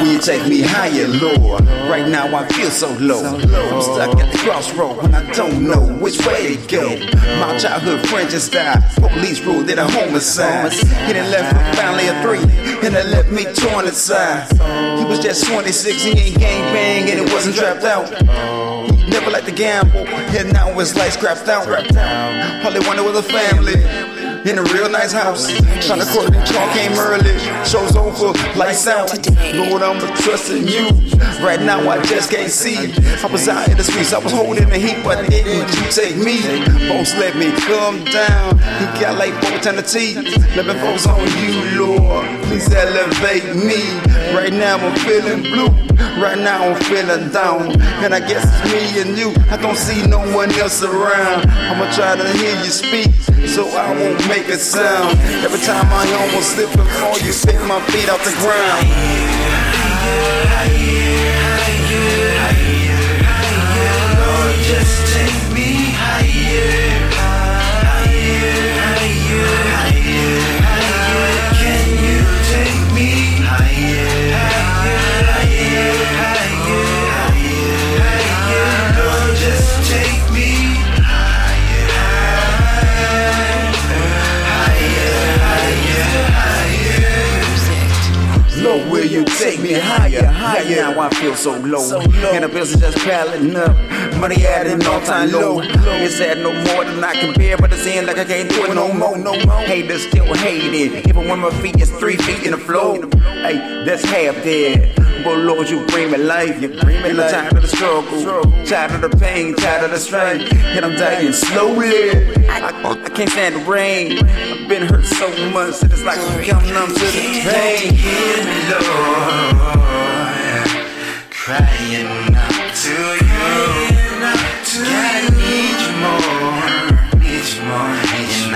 Will you take me higher, Lord? Right now I feel so low. I'm stuck at the crossroad when I don't know which way to go. My childhood friend just died. Police ruled it a homicide. He done left a family of three, and they left me torn inside. He was just 26, he ain't gang bang, and it wasn't trapped out. Never liked to gamble, and now his life's scrapped out. All they wanted was a family in a real nice house. Trying to court and talk came early. Show's over, lights out. Lord, I'ma trusting you. Right now, I just can't see. I was out in the streets, I was holding the heat, but didn't you take me? Folks let me come down. He got like four teeth. Let me focus on you, Lord. Please elevate me. Right now, I'm feeling blue. Right now, I'm feeling down. And I guess it's me and you. I don't see no one else around. I'ma try to hear you speak so I won't make a sound. Every time I almost slip and fall, you spit my feet off the ground. Lord, take me higher, higher? Right now I feel so low, and the bills are just piling up. Money at an all-time low. It's at no more than I can bear, but it's in like I can't do it no more, no more. Haters still hating, even when my feet is three feet in the floor. Hey, that's half dead. But Lord, you bring me life. You bring me life. Tired of the struggle, tired of the pain, tired of the strain. and I'm dying slowly. I, I can't stand the rain. I've been hurt so much that it's like I'm numb to the pain. Hear me, Lord. Crying out to you. I need you more. Need you more. Need you more.